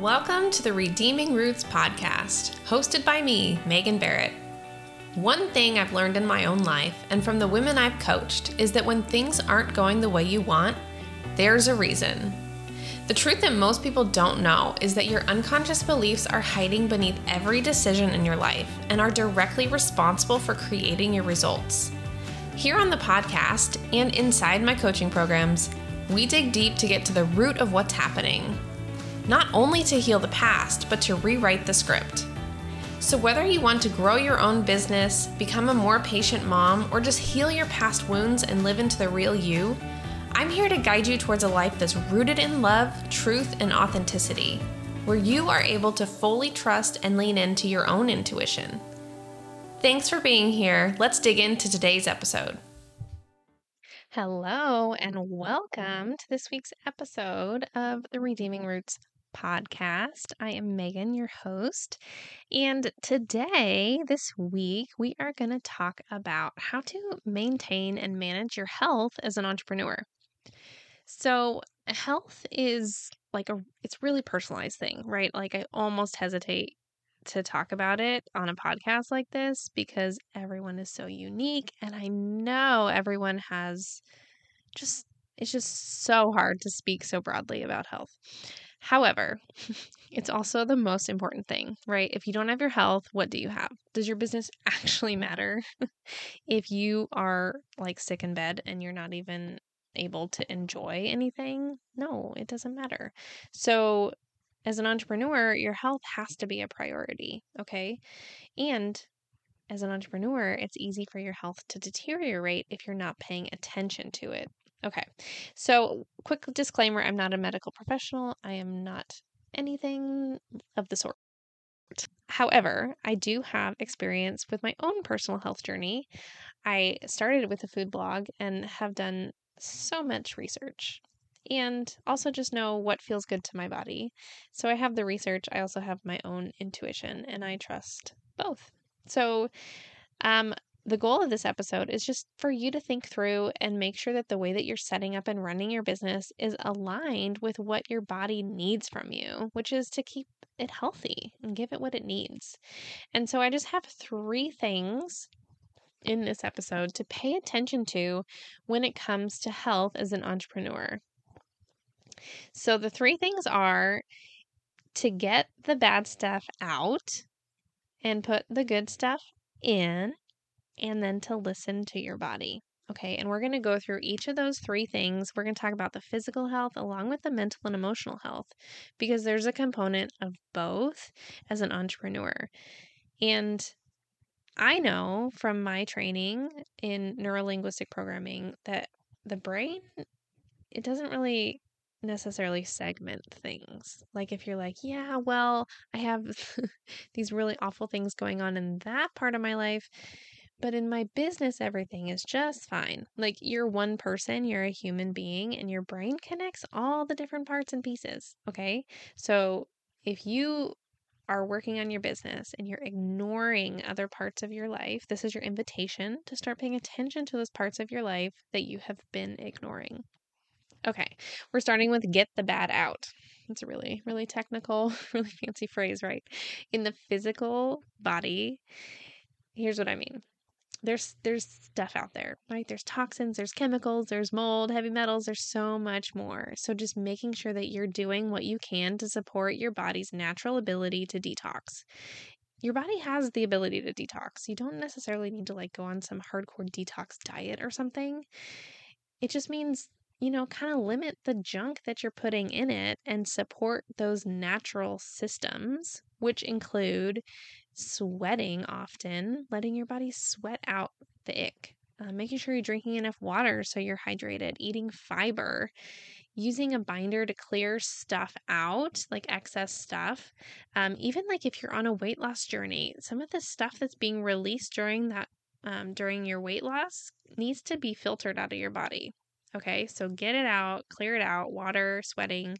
Welcome to the Redeeming Roots podcast, hosted by me, Megan Barrett. One thing I've learned in my own life and from the women I've coached is that when things aren't going the way you want, there's a reason. The truth that most people don't know is that your unconscious beliefs are hiding beneath every decision in your life and are directly responsible for creating your results. Here on the podcast and inside my coaching programs, we dig deep to get to the root of what's happening. Not only to heal the past, but to rewrite the script. So, whether you want to grow your own business, become a more patient mom, or just heal your past wounds and live into the real you, I'm here to guide you towards a life that's rooted in love, truth, and authenticity, where you are able to fully trust and lean into your own intuition. Thanks for being here. Let's dig into today's episode. Hello, and welcome to this week's episode of the Redeeming Roots podcast. I am Megan, your host. And today, this week, we are going to talk about how to maintain and manage your health as an entrepreneur. So, health is like a it's really personalized thing, right? Like I almost hesitate to talk about it on a podcast like this because everyone is so unique and I know everyone has just it's just so hard to speak so broadly about health. However, it's also the most important thing, right? If you don't have your health, what do you have? Does your business actually matter? if you are like sick in bed and you're not even able to enjoy anything, no, it doesn't matter. So, as an entrepreneur, your health has to be a priority, okay? And as an entrepreneur, it's easy for your health to deteriorate if you're not paying attention to it. Okay, so quick disclaimer I'm not a medical professional, I am not anything of the sort. However, I do have experience with my own personal health journey. I started with a food blog and have done so much research and also just know what feels good to my body. So I have the research, I also have my own intuition, and I trust both. So, um, the goal of this episode is just for you to think through and make sure that the way that you're setting up and running your business is aligned with what your body needs from you, which is to keep it healthy and give it what it needs. And so I just have three things in this episode to pay attention to when it comes to health as an entrepreneur. So the three things are to get the bad stuff out and put the good stuff in, and then to listen to your body. Okay, and we're going to go through each of those three things. We're going to talk about the physical health along with the mental and emotional health because there's a component of both as an entrepreneur. And I know from my training in neurolinguistic programming that the brain it doesn't really necessarily segment things. Like if you're like, yeah, well, I have these really awful things going on in that part of my life, but in my business everything is just fine. Like you're one person, you're a human being and your brain connects all the different parts and pieces, okay? So if you are working on your business and you're ignoring other parts of your life, this is your invitation to start paying attention to those parts of your life that you have been ignoring. Okay, we're starting with get the bad out. It's a really, really technical, really fancy phrase, right? In the physical body, here's what I mean. There's there's stuff out there, right? There's toxins, there's chemicals, there's mold, heavy metals, there's so much more. So just making sure that you're doing what you can to support your body's natural ability to detox your body has the ability to detox. You don't necessarily need to like go on some hardcore detox diet or something. It just means you know, kind of limit the junk that you're putting in it and support those natural systems, which include sweating often, letting your body sweat out the ick, uh, making sure you're drinking enough water so you're hydrated, eating fiber, using a binder to clear stuff out, like excess stuff. Um, even like if you're on a weight loss journey, some of the stuff that's being released during that um, during your weight loss needs to be filtered out of your body. Okay, so get it out, clear it out, water, sweating,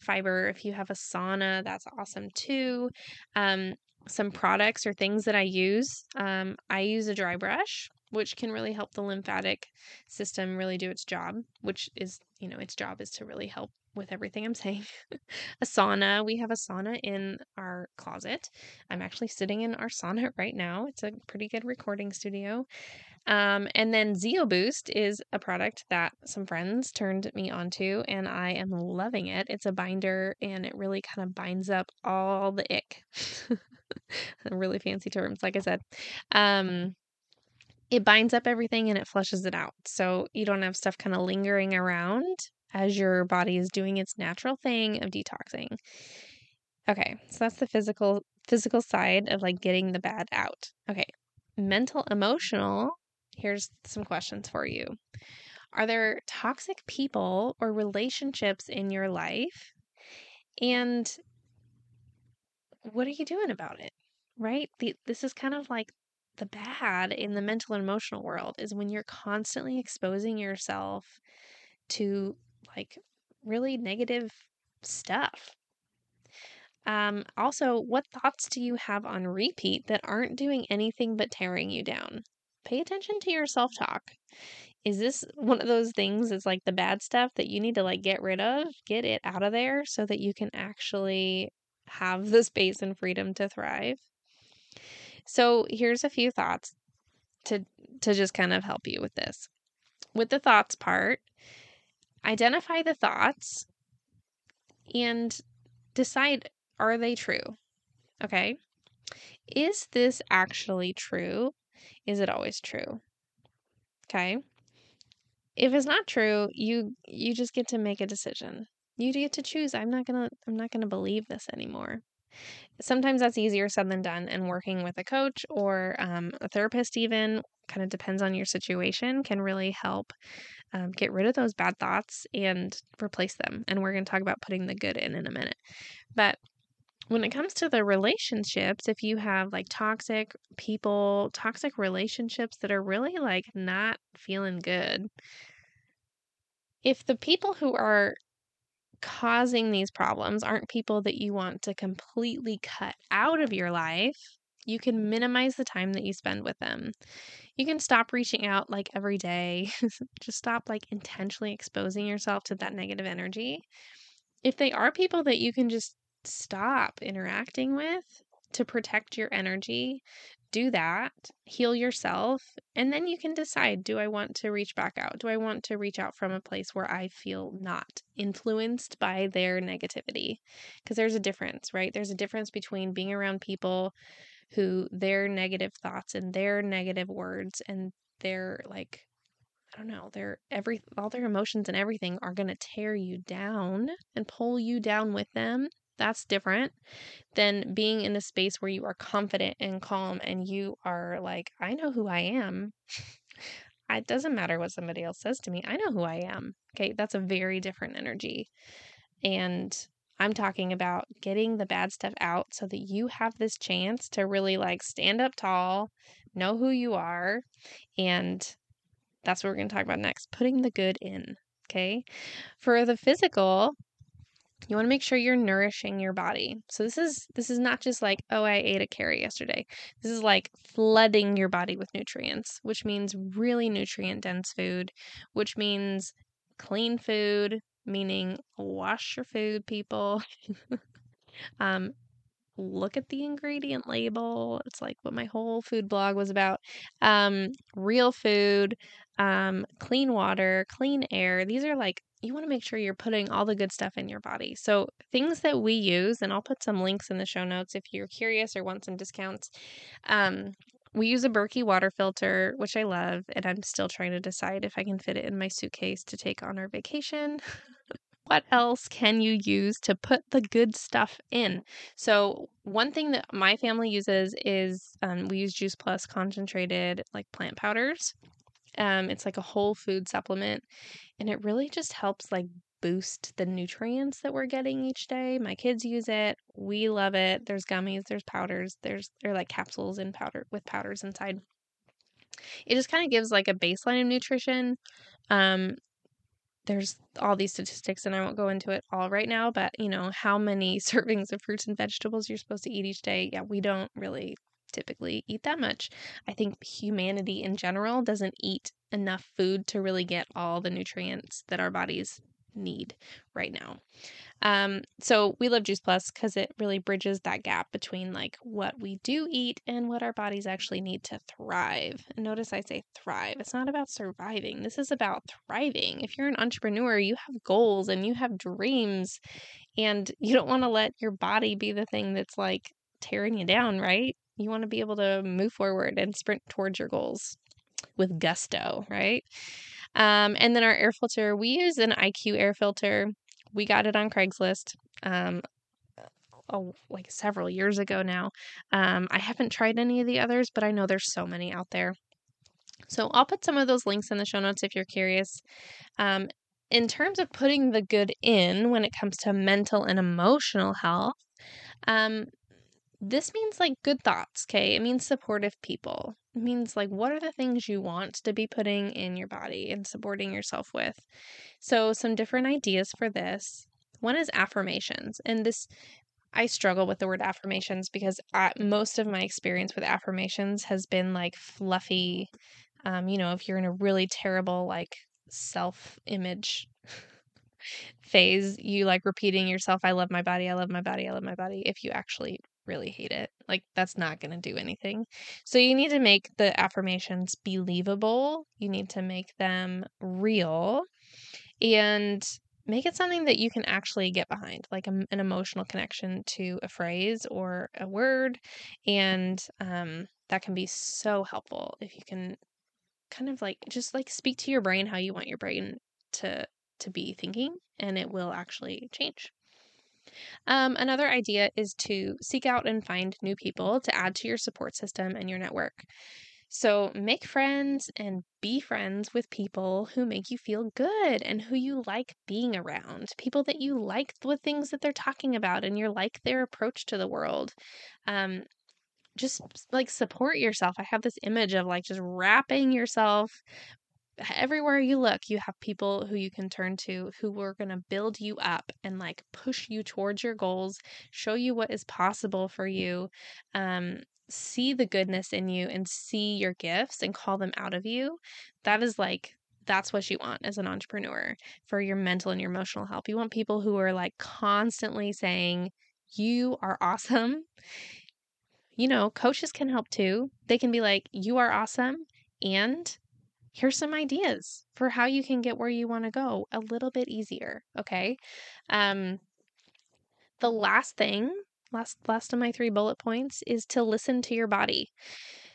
fiber. If you have a sauna, that's awesome too. Um, some products or things that I use. Um, I use a dry brush, which can really help the lymphatic system really do its job, which is, you know, its job is to really help with everything I'm saying. a sauna. We have a sauna in our closet. I'm actually sitting in our sauna right now. It's a pretty good recording studio. Um, and then Zeo Boost is a product that some friends turned me onto, and I am loving it. It's a binder and it really kind of binds up all the ick. really fancy terms, like I said. Um, it binds up everything and it flushes it out. So you don't have stuff kind of lingering around as your body is doing its natural thing of detoxing. Okay, so that's the physical physical side of like getting the bad out. Okay. Mental emotional, here's some questions for you. Are there toxic people or relationships in your life? And what are you doing about it? Right? The, this is kind of like the bad in the mental and emotional world is when you're constantly exposing yourself to like really negative stuff. Um, also, what thoughts do you have on repeat that aren't doing anything but tearing you down? Pay attention to your self talk. Is this one of those things that's like the bad stuff that you need to like get rid of, get it out of there so that you can actually have the space and freedom to thrive? So, here's a few thoughts to to just kind of help you with this. With the thoughts part, identify the thoughts and decide are they true? Okay? Is this actually true? Is it always true? Okay? If it's not true, you you just get to make a decision. You get to choose. I'm not going to I'm not going to believe this anymore. Sometimes that's easier said than done, and working with a coach or um, a therapist, even kind of depends on your situation, can really help um, get rid of those bad thoughts and replace them. And we're going to talk about putting the good in in a minute. But when it comes to the relationships, if you have like toxic people, toxic relationships that are really like not feeling good, if the people who are causing these problems aren't people that you want to completely cut out of your life, you can minimize the time that you spend with them. You can stop reaching out like every day. Just stop like intentionally exposing yourself to that negative energy. If they are people that you can just stop interacting with to protect your energy, do that, heal yourself, and then you can decide do I want to reach back out? Do I want to reach out from a place where I feel not influenced by their negativity? Because there's a difference, right? There's a difference between being around people who their negative thoughts and their negative words and their like I don't know, their every all their emotions and everything are going to tear you down and pull you down with them that's different than being in a space where you are confident and calm and you are like, I know who I am. it doesn't matter what somebody else says to me. I know who I am. Okay. That's a very different energy. And I'm talking about getting the bad stuff out so that you have this chance to really like stand up tall, know who you are. And that's what we're going to talk about next putting the good in. Okay. For the physical, you want to make sure you're nourishing your body. So this is this is not just like, oh, I ate a carrot yesterday. This is like flooding your body with nutrients, which means really nutrient dense food, which means clean food, meaning wash your food, people. um, look at the ingredient label. It's like what my whole food blog was about. Um, real food, um, clean water, clean air. These are like you want to make sure you're putting all the good stuff in your body. So, things that we use, and I'll put some links in the show notes if you're curious or want some discounts. Um, we use a Berkey water filter, which I love, and I'm still trying to decide if I can fit it in my suitcase to take on our vacation. what else can you use to put the good stuff in? So, one thing that my family uses is um, we use Juice Plus concentrated like plant powders. Um, it's like a whole food supplement, and it really just helps like boost the nutrients that we're getting each day. My kids use it. We love it. There's gummies, there's powders, there's they're like capsules in powder with powders inside. It just kind of gives like a baseline of nutrition. Um, there's all these statistics and I won't go into it all right now, but you know, how many servings of fruits and vegetables you're supposed to eat each day. Yeah, we don't really typically eat that much. I think humanity in general doesn't eat enough food to really get all the nutrients that our bodies need right now. Um, so we love Juice Plus because it really bridges that gap between like what we do eat and what our bodies actually need to thrive. And notice I say thrive. It's not about surviving. This is about thriving. If you're an entrepreneur, you have goals and you have dreams and you don't want to let your body be the thing that's like tearing you down, right? You want to be able to move forward and sprint towards your goals with gusto, right? Um, and then our air filter, we use an IQ air filter. We got it on Craigslist. Um, oh, like several years ago now. Um, I haven't tried any of the others, but I know there's so many out there. So I'll put some of those links in the show notes if you're curious. Um, in terms of putting the good in when it comes to mental and emotional health, um, this means like good thoughts, okay? It means supportive people. It means like what are the things you want to be putting in your body and supporting yourself with. So, some different ideas for this. One is affirmations. And this I struggle with the word affirmations because I, most of my experience with affirmations has been like fluffy. Um, you know, if you're in a really terrible like self image phase, you like repeating yourself, I love my body, I love my body, I love my body. If you actually really hate it. Like, that's not going to do anything. So, you need to make the affirmations believable. You need to make them real and make it something that you can actually get behind, like a, an emotional connection to a phrase or a word. And um, that can be so helpful if you can kind of like just like speak to your brain how you want your brain to to be thinking and it will actually change um, another idea is to seek out and find new people to add to your support system and your network. So make friends and be friends with people who make you feel good and who you like being around. People that you like the things that they're talking about and you like their approach to the world. Um, just like support yourself. I have this image of like just wrapping yourself everywhere you look, you have people who you can turn to who are going to build you up and like push you towards your goals, show you what is possible for you, um, see the goodness in you and see your gifts and call them out of you. That is like, that's what you want as an entrepreneur for your mental and your emotional health. You want people who are like constantly saying, You are awesome. You know, coaches can help too. They can be like, You are awesome. And here's some ideas for how you can get where you want to go a little bit easier. Okay. Um, the last thing, last last of my three bullet points is to listen to your body.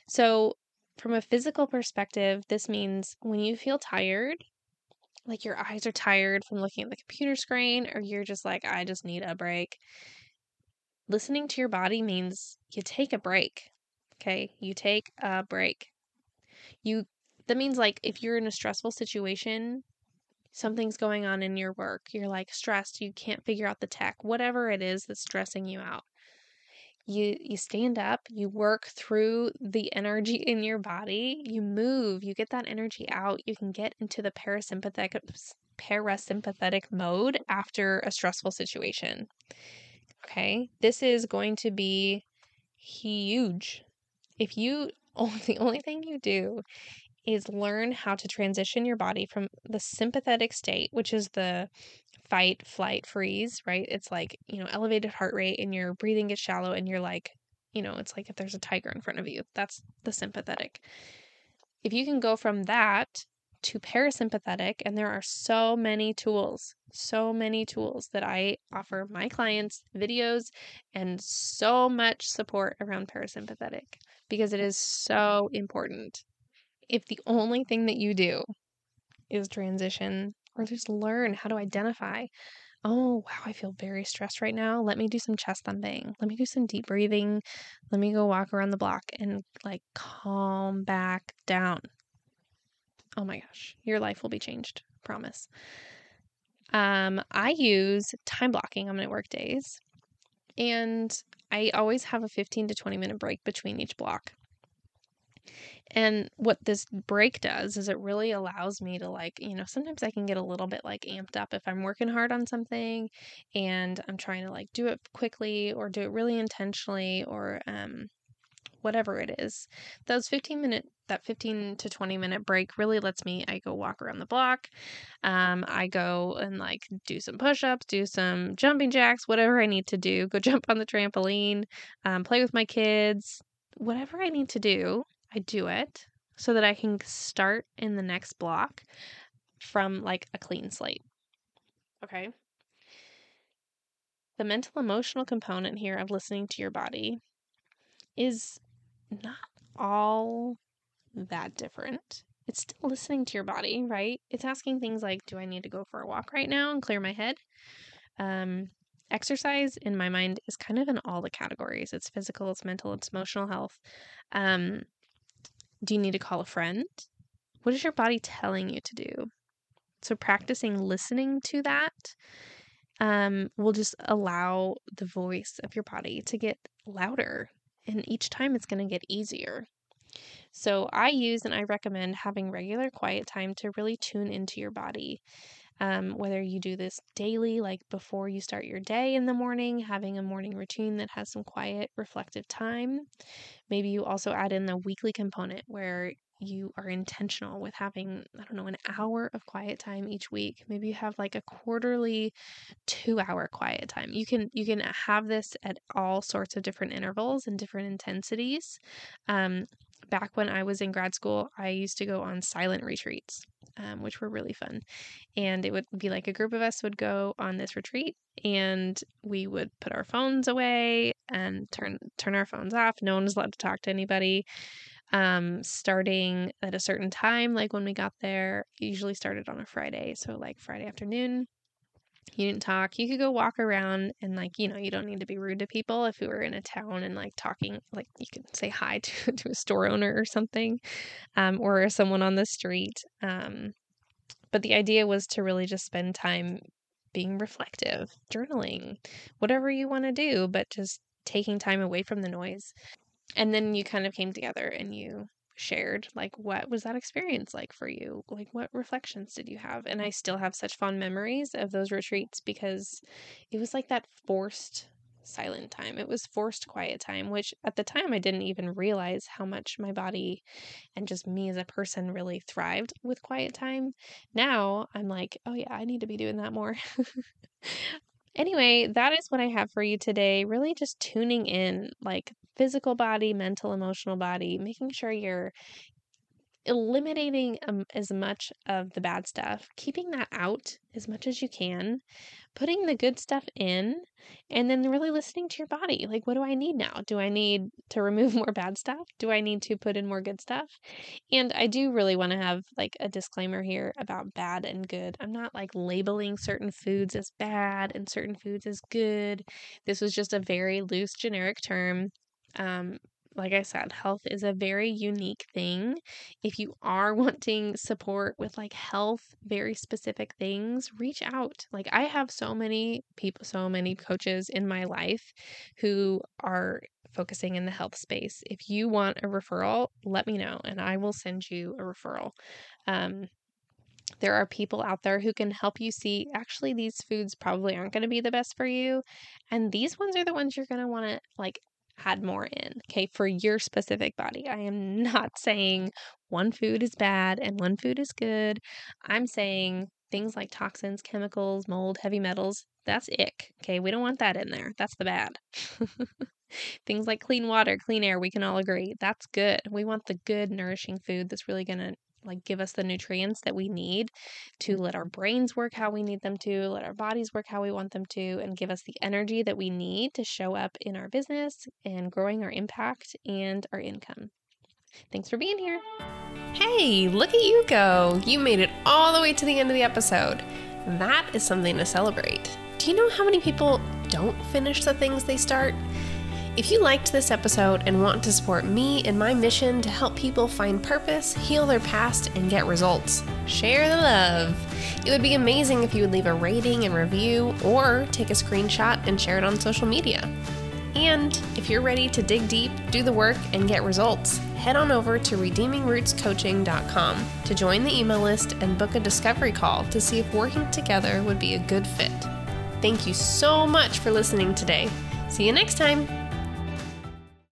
So, from a physical perspective, this means when you feel tired, like your eyes are tired from looking at the computer screen, or you're just like, I just need a break. Listening to your body means you take a break. Okay. You take a break. You that means like if you're in a stressful situation, something's going on in your work, you're like stressed, you can't figure out the tech, whatever it is that's stressing you out. You you stand up, you work through the energy in your body, you move, you get that energy out, you can get into the parasympathetic parasympathetic mode after a stressful situation. Okay? This is going to be huge. If you only the only thing you do is learn how to transition your body from the sympathetic state, which is the fight, flight, freeze, right? It's like, you know, elevated heart rate and your breathing gets shallow and you're like, you know, it's like if there's a tiger in front of you. That's the sympathetic. If you can go from that to parasympathetic, and there are so many tools, so many tools that I offer my clients, videos, and so much support around parasympathetic because it is so important if the only thing that you do is transition or just learn how to identify, oh, wow, I feel very stressed right now. Let me do some chest thumping. Let me do some deep breathing. Let me go walk around the block and like calm back down. Oh my gosh, your life will be changed. Promise. Um, I use time blocking on my work days, and I always have a 15 to 20 minute break between each block. And what this break does is it really allows me to like, you know, sometimes I can get a little bit like amped up if I'm working hard on something and I'm trying to like do it quickly or do it really intentionally or um whatever it is. Those 15 minute, that 15 to 20 minute break really lets me, I go walk around the block. Um, I go and like do some push ups, do some jumping jacks, whatever I need to do, go jump on the trampoline, um, play with my kids, whatever I need to do, I do it so that I can start in the next block from like a clean slate. Okay. The mental emotional component here of listening to your body is not all that different. It's still listening to your body, right? It's asking things like, do I need to go for a walk right now and clear my head? Um, exercise, in my mind, is kind of in all the categories. It's physical, it's mental, it's emotional health. Um, do you need to call a friend? What is your body telling you to do? So, practicing listening to that um, will just allow the voice of your body to get louder. And each time it's going to get easier. So, I use and I recommend having regular quiet time to really tune into your body. Um, whether you do this daily, like before you start your day in the morning, having a morning routine that has some quiet, reflective time. Maybe you also add in the weekly component where you are intentional with having, I don't know, an hour of quiet time each week. Maybe you have like a quarterly two hour quiet time. You can you can have this at all sorts of different intervals and different intensities. Um, back when I was in grad school, I used to go on silent retreats um, which were really fun. And it would be like a group of us would go on this retreat, and we would put our phones away and turn turn our phones off. No one was allowed to talk to anybody. Um, starting at a certain time, like when we got there, usually started on a Friday, so like Friday afternoon. You didn't talk. You could go walk around and like, you know, you don't need to be rude to people if you were in a town and like talking, like you could say hi to, to a store owner or something, um, or someone on the street. Um, but the idea was to really just spend time being reflective, journaling, whatever you want to do, but just taking time away from the noise. And then you kind of came together and you shared like what was that experience like for you? Like what reflections did you have? And i still have such fond memories of those retreats because it was like that forced silent time. It was forced quiet time which at the time i didn't even realize how much my body and just me as a person really thrived with quiet time. Now i'm like oh yeah i need to be doing that more Anyway, that is what I have for you today. Really just tuning in, like physical body, mental, emotional body, making sure you're eliminating um, as much of the bad stuff, keeping that out as much as you can, putting the good stuff in, and then really listening to your body. Like, what do I need now? Do I need to remove more bad stuff? Do I need to put in more good stuff? And I do really want to have like a disclaimer here about bad and good. I'm not like labeling certain foods as bad and certain foods as good. This was just a very loose, generic term um, like I said, health is a very unique thing. If you are wanting support with like health, very specific things, reach out. Like I have so many people, so many coaches in my life who are focusing in the health space. If you want a referral, let me know and I will send you a referral. Um, there are people out there who can help you see actually these foods probably aren't going to be the best for you and these ones are the ones you're going to want to like add more in, okay, for your specific body. I am not saying one food is bad and one food is good. I'm saying things like toxins, chemicals, mold, heavy metals, that's ick, okay? We don't want that in there. That's the bad. things like clean water, clean air, we can all agree. That's good. We want the good, nourishing food that's really going to like give us the nutrients that we need to let our mm-hmm. brains work how we need them to, let our bodies work how we want them to, and give us the energy that we need to show up in our business and growing our impact and our income. Thanks for being here. Hey, look at you go! You made it all the way to the end of the episode. That is something to celebrate. Do you know how many people don't finish the things they start? If you liked this episode and want to support me in my mission to help people find purpose, heal their past, and get results, share the love. It would be amazing if you would leave a rating and review or take a screenshot and share it on social media. And if you're ready to dig deep, do the work, and get results, head on over to redeemingrootscoaching.com to join the email list and book a discovery call to see if working together would be a good fit. Thank you so much for listening today. See you next time.